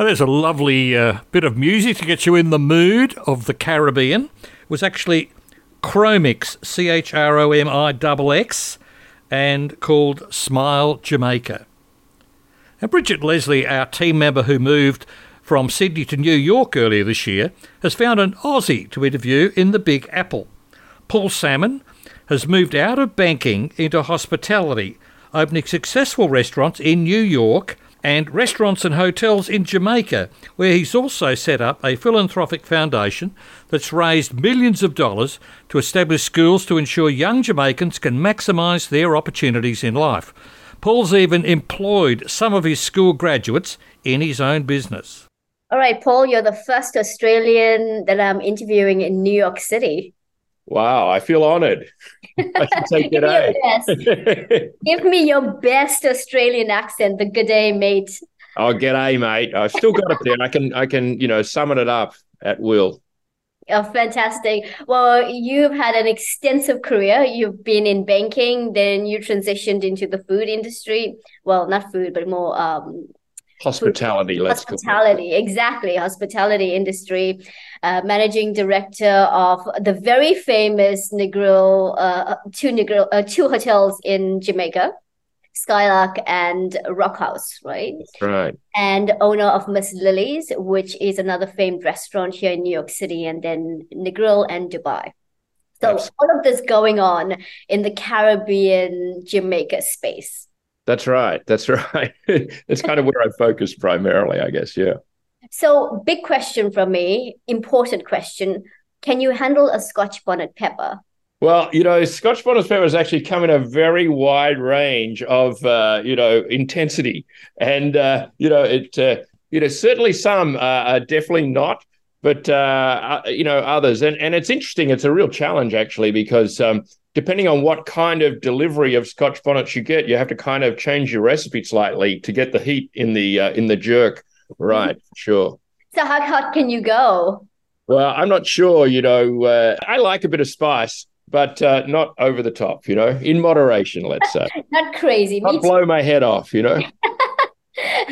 Now, there's a lovely uh, bit of music to get you in the mood of the Caribbean. It was actually Chromix, C H R O M I X, and called Smile Jamaica. Now, Bridgett Leslie, our team member who moved from Sydney to New York earlier this year, has found an Aussie to interview in the Big Apple. Paul Salmon has moved out of banking into hospitality, opening successful restaurants in New York and restaurants and hotels in Jamaica, where he's also set up a philanthropic foundation that's raised millions of dollars to establish schools to ensure young Jamaicans can maximise their opportunities in life. Paul's even employed some of his school graduates in his own business. All right, Paul, you're the first Australian that I'm interviewing in New York City. Wow, I feel honored. I should say Give me your best. Give me your best Australian accent, the good day, mate. Oh, g'day, mate. I've still got it there. I can, I can, you know, summon it up at will. Oh, fantastic. Well, you've had an extensive career. You've been in banking, then you transitioned into the food industry. Well, not food, but more um, hospitality. Let's hospitality, exactly. Hospitality industry. Uh, managing director of the very famous Negril, uh, two Negril, uh, two hotels in Jamaica. Skylark and Rock House, right? That's right. And owner of Miss Lily's, which is another famed restaurant here in New York City, and then Negril and Dubai. So Absolutely. all of this going on in the Caribbean Jamaica space. That's right. That's right. That's kind of where I focus primarily, I guess. Yeah. So, big question from me, important question. Can you handle a Scotch bonnet pepper? Well, you know, Scotch bonnet peppers actually come in a very wide range of, uh, you know, intensity, and uh, you know, it, uh, you know, certainly some are definitely not, but uh, uh, you know, others, and and it's interesting. It's a real challenge actually because um, depending on what kind of delivery of Scotch bonnets you get, you have to kind of change your recipe slightly to get the heat in the uh, in the jerk right. Sure. So how hot can you go? Well, I'm not sure. You know, I like a bit of spice but uh, not over the top, you know, in moderation, let's say. not crazy. Not blow my head off, you know.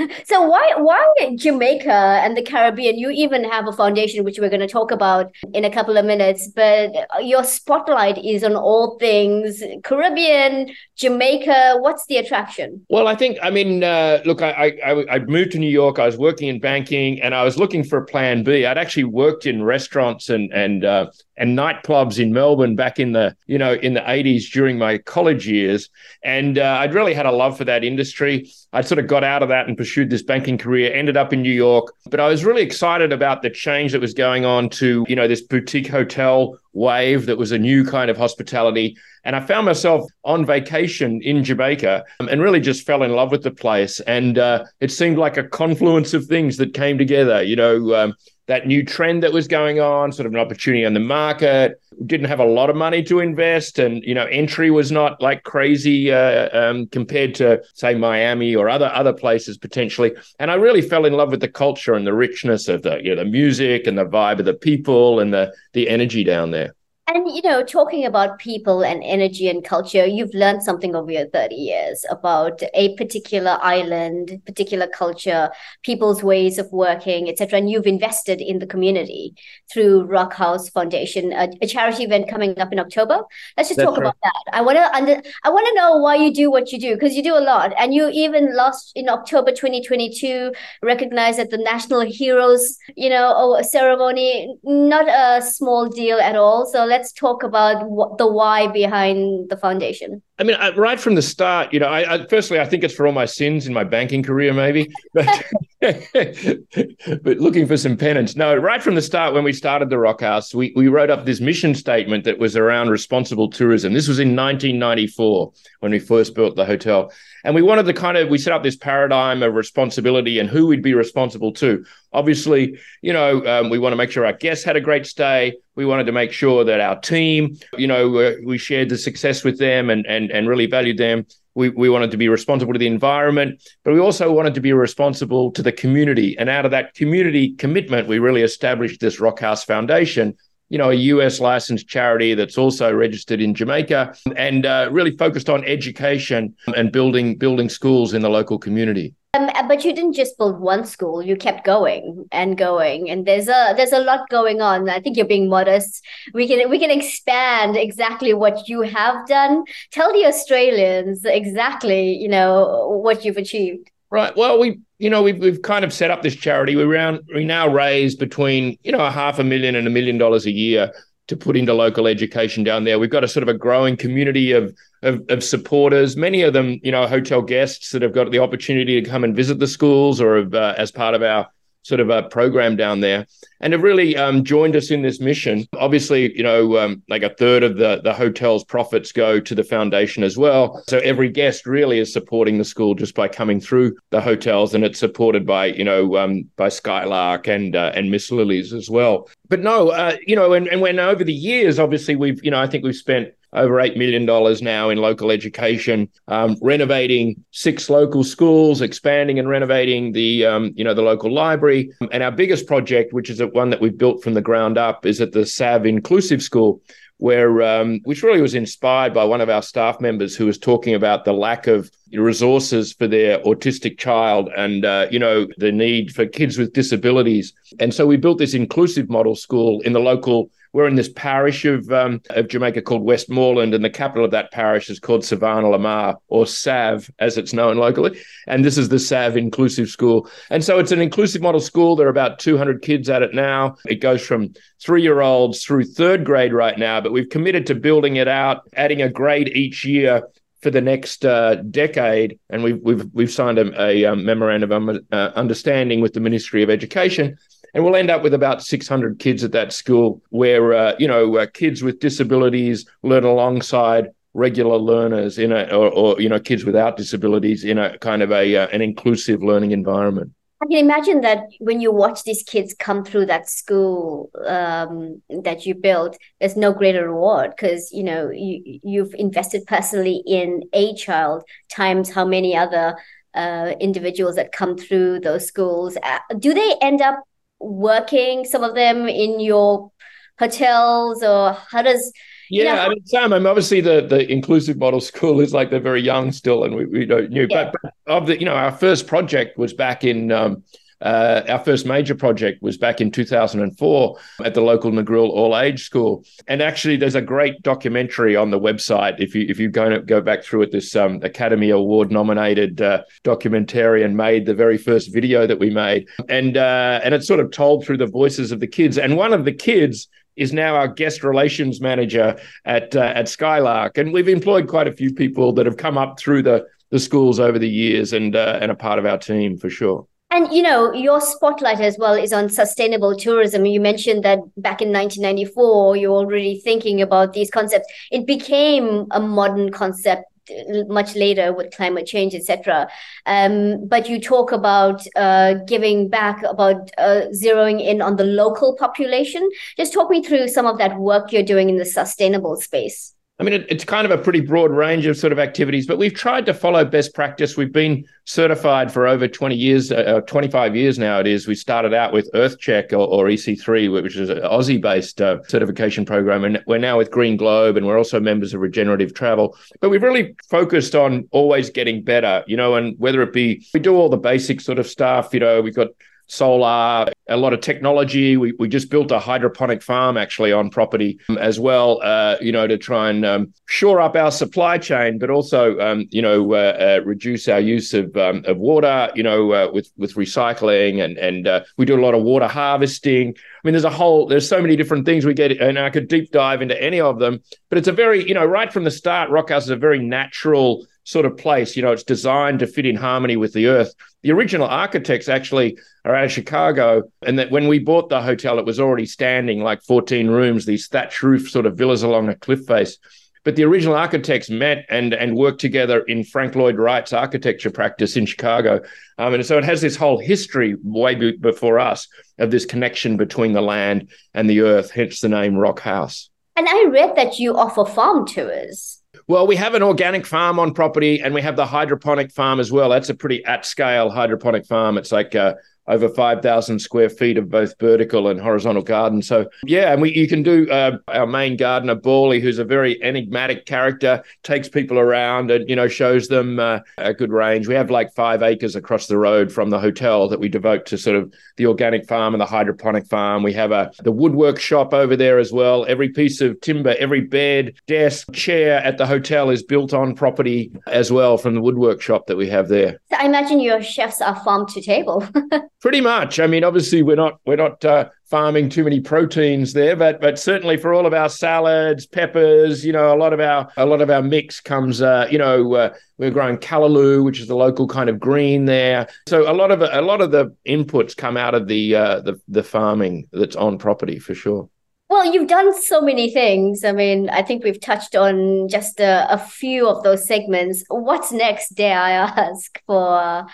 so why why Jamaica and the Caribbean? You even have a foundation which we're going to talk about in a couple of minutes, but your spotlight is on all things Caribbean, Jamaica. What's the attraction? Well, I think I mean, uh, look, I, I I moved to New York. I was working in banking, and I was looking for a plan B. I'd actually worked in restaurants and and uh, and nightclubs in Melbourne back in the you know in the 80s during my college years. And uh, I'd really had a love for that industry. I sort of got out of that and pursued this banking career ended up in New York. But I was really excited about the change that was going on to you know this boutique hotel wave that was a new kind of hospitality. And I found myself on vacation in Jamaica um, and really just fell in love with the place. And uh, it seemed like a confluence of things that came together you know um, that new trend that was going on, sort of an opportunity on the market. Didn't have a lot of money to invest, and you know, entry was not like crazy uh, um, compared to say Miami or other other places potentially. And I really fell in love with the culture and the richness of the you know the music and the vibe of the people and the the energy down there. And you know, talking about people and energy and culture, you've learned something over your 30 years about a particular island, particular culture, people's ways of working, etc. And you've invested in the community through Rock House Foundation, a, a charity event coming up in October. Let's just That's talk right. about that. I want to under, I want to know why you do what you do because you do a lot, and you even last in October 2022 recognized at the National Heroes, you know, oh, ceremony. Not a small deal at all. So let's let's talk about the why behind the foundation. I mean, I, right from the start, you know, I, I, firstly, I think it's for all my sins in my banking career, maybe, but, but looking for some penance. No, right from the start, when we started the Rock House, we, we wrote up this mission statement that was around responsible tourism. This was in 1994 when we first built the hotel. And we wanted to kind of, we set up this paradigm of responsibility and who we'd be responsible to. Obviously, you know, um, we want to make sure our guests had a great stay. We wanted to make sure that our team, you know, we shared the success with them and, and, and really valued them. We, we wanted to be responsible to the environment, but we also wanted to be responsible to the community. And out of that community commitment, we really established this Rock House Foundation you know, a US licensed charity that's also registered in Jamaica and uh, really focused on education and building building schools in the local community. Um, but you didn't just build one school; you kept going and going, and there's a there's a lot going on. I think you're being modest. We can we can expand exactly what you have done. Tell the Australians exactly, you know, what you've achieved. Right. Well, we you know we've we've kind of set up this charity. We round we now raise between you know a half a million and a million dollars a year to put into local education down there. We've got a sort of a growing community of, of, of supporters. Many of them, you know, hotel guests that have got the opportunity to come and visit the schools or have, uh, as part of our sort of a program down there and have really um, joined us in this mission. Obviously, you know, um, like a third of the, the hotel's profits go to the foundation as well. So every guest really is supporting the school just by coming through the hotels, and it's supported by, you know, um, by Skylark and uh, and Miss Lily's as well. But no, uh, you know, and, and when over the years, obviously, we've, you know, I think we've spent over $8 million now in local education, um, renovating six local schools, expanding and renovating the, um, you know, the local library. And our biggest project, which is one that we've built from the ground up, is at the SAV Inclusive School, where um, which really was inspired by one of our staff members who was talking about the lack of resources for their autistic child and uh, you know the need for kids with disabilities and so we built this inclusive model school in the local we're in this parish of um, of Jamaica called Westmoreland, and the capital of that parish is called Savanna-la-Mar, or SAV as it's known locally. And this is the SAV Inclusive School. And so it's an inclusive model school. There are about 200 kids at it now. It goes from three year olds through third grade right now, but we've committed to building it out, adding a grade each year for the next uh, decade, and we've we've we've signed a, a, um, memorandum of uh, understanding with the Ministry of Education and we'll end up with about 600 kids at that school where, uh, you know, uh, kids with disabilities learn alongside regular learners in a, or, or, you know, kids without disabilities in a kind of a, uh, an inclusive learning environment. I can imagine that when you watch these kids come through that school um, that you built, there's no greater reward because you know you you've invested personally in a child times how many other uh, individuals that come through those schools. Uh, do they end up working some of them in your hotels or how does yeah, you know, I mean, Sam, I mean, obviously the, the inclusive model school is like they're very young still, and we, we don't know. Yeah. But, but, of the, you know, our first project was back in um, uh, our first major project was back in 2004 at the local Negril All Age School, and actually, there's a great documentary on the website. If you if you go go back through it, this um, Academy Award nominated uh, documentarian made the very first video that we made, and uh, and it's sort of told through the voices of the kids. And one of the kids is now our guest relations manager at uh, at Skylark, and we've employed quite a few people that have come up through the the schools over the years and uh, and a part of our team for sure. And you know, your spotlight as well is on sustainable tourism. You mentioned that back in 1994, you're already thinking about these concepts. It became a modern concept uh, much later with climate change, etc. Um, but you talk about uh, giving back, about uh, zeroing in on the local population. Just talk me through some of that work you're doing in the sustainable space. I mean, it, it's kind of a pretty broad range of sort of activities, but we've tried to follow best practice. We've been certified for over 20 years, uh, 25 years now it is. We started out with EarthCheck or, or EC3, which is an Aussie based uh, certification program. And we're now with Green Globe and we're also members of Regenerative Travel. But we've really focused on always getting better, you know, and whether it be, we do all the basic sort of stuff, you know, we've got solar, a lot of technology. We, we just built a hydroponic farm actually on property um, as well, uh, you know, to try and um, shore up our supply chain, but also, um, you know, uh, uh, reduce our use of, um, of water, you know, uh, with, with recycling and, and uh, we do a lot of water harvesting. I mean, there's a whole, there's so many different things we get, and I could deep dive into any of them, but it's a very, you know, right from the start, Rockhouse is a very natural sort of place. You know, it's designed to fit in harmony with the earth. The original architects actually are out of Chicago, and that when we bought the hotel, it was already standing like 14 rooms, these thatch roof sort of villas along a cliff face. But the original architects met and and worked together in Frank Lloyd Wright's architecture practice in Chicago, um, and so it has this whole history way be- before us of this connection between the land and the earth. Hence the name Rock House. And I read that you offer farm tours. Well, we have an organic farm on property and we have the hydroponic farm as well. That's a pretty at scale hydroponic farm. It's like uh, over 5,000 square feet of both vertical and horizontal garden. So, yeah, and we you can do uh, our main gardener, Bawley, who's a very enigmatic character, takes people around and, you know, shows them uh, a good range. We have like five acres across the road from the hotel that we devote to sort of the organic farm and the hydroponic farm. We have a the woodwork shop over there as well. Every piece of timber, every bed, desk, chair at the hotel is built on property as well from the woodwork shop that we have there. So I imagine your chefs are farm to table. Pretty much. I mean, obviously, we're not we're not uh, farming too many proteins there, but but certainly for all of our salads, peppers, you know, a lot of our a lot of our mix comes. Uh, you know, uh, we're growing callaloo, which is the local kind of green there. So a lot of a lot of the inputs come out of the uh, the the farming that's on property for sure. Well, you've done so many things. I mean, I think we've touched on just a, a few of those segments. What's next, dare I ask, for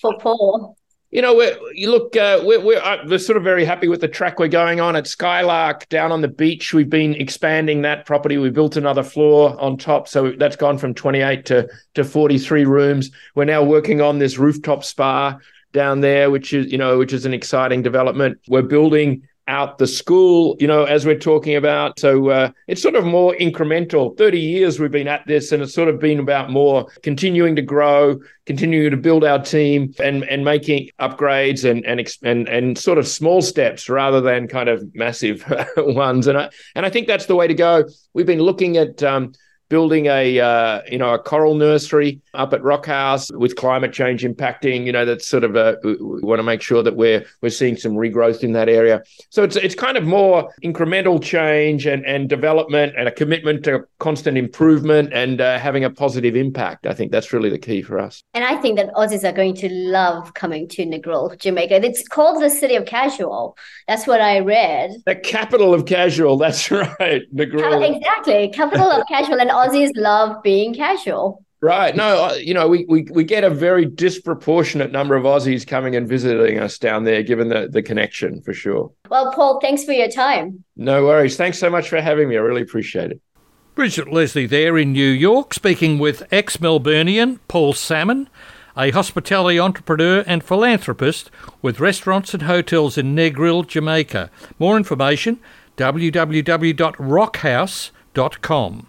for Paul? You know, we're, you look, uh, we're, we're, uh, we're, sort of very happy with the track we're going on at Skylark down on the beach. We've been expanding that property. We built another floor on top. So that's gone from 28 to, to 43 rooms. We're now working on this rooftop spa down there, which is, you know, which is an exciting development. We're building out the school, you know, as we're talking about. So uh, it's sort of more incremental. 30 years we've been at this, and it's sort of been about more continuing to grow, continuing to build our team, and and making upgrades and and and and sort of small steps rather than kind of massive ones. And I and I think that's the way to go. We've been looking at. Um, building a uh, you know a coral nursery up at Rock House with climate change impacting. You know that's sort of a we want to make sure that we're we're seeing some regrowth in that area. So it's it's kind of more incremental change and and development and a commitment to constant improvement and uh, having a positive impact. I think that's really the key for us. And I think that Aussies are going to love coming to Negril, Jamaica. It's called the city of casual. That's what I read. The capital of casual. That's right, Negril. Exactly, capital of casual and Aussies love being casual. Right. No, uh, you know, we, we we get a very disproportionate number of Aussies coming and visiting us down there, given the, the connection for sure. Well, Paul, thanks for your time. No worries. Thanks so much for having me. I really appreciate it. Bridgett Leslie there in New York, speaking with ex Melburnian Paul Salmon, a hospitality entrepreneur and philanthropist with restaurants and hotels in Negril, Jamaica. More information www.rockhouse.com.